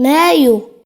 meio.